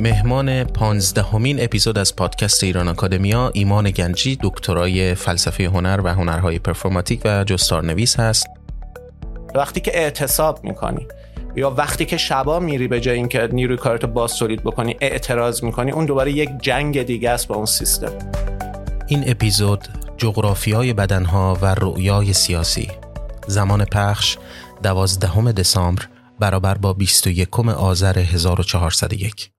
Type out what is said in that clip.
مهمان پانزدهمین اپیزود از پادکست ایران آکادمیا ایمان گنجی دکترای فلسفه هنر و هنرهای پرفرماتیک و جستارنویس هست. وقتی که اعتصاب می‌کنی یا وقتی که شبا میری به جای اینکه نیروی کارتو باز تولید بکنی اعتراض می‌کنی اون دوباره یک جنگ دیگه است با اون سیستم. این اپیزود جغرافیای بدنها و رؤیای سیاسی. زمان پخش دوازدهم دسامبر برابر با 21 آذر 1401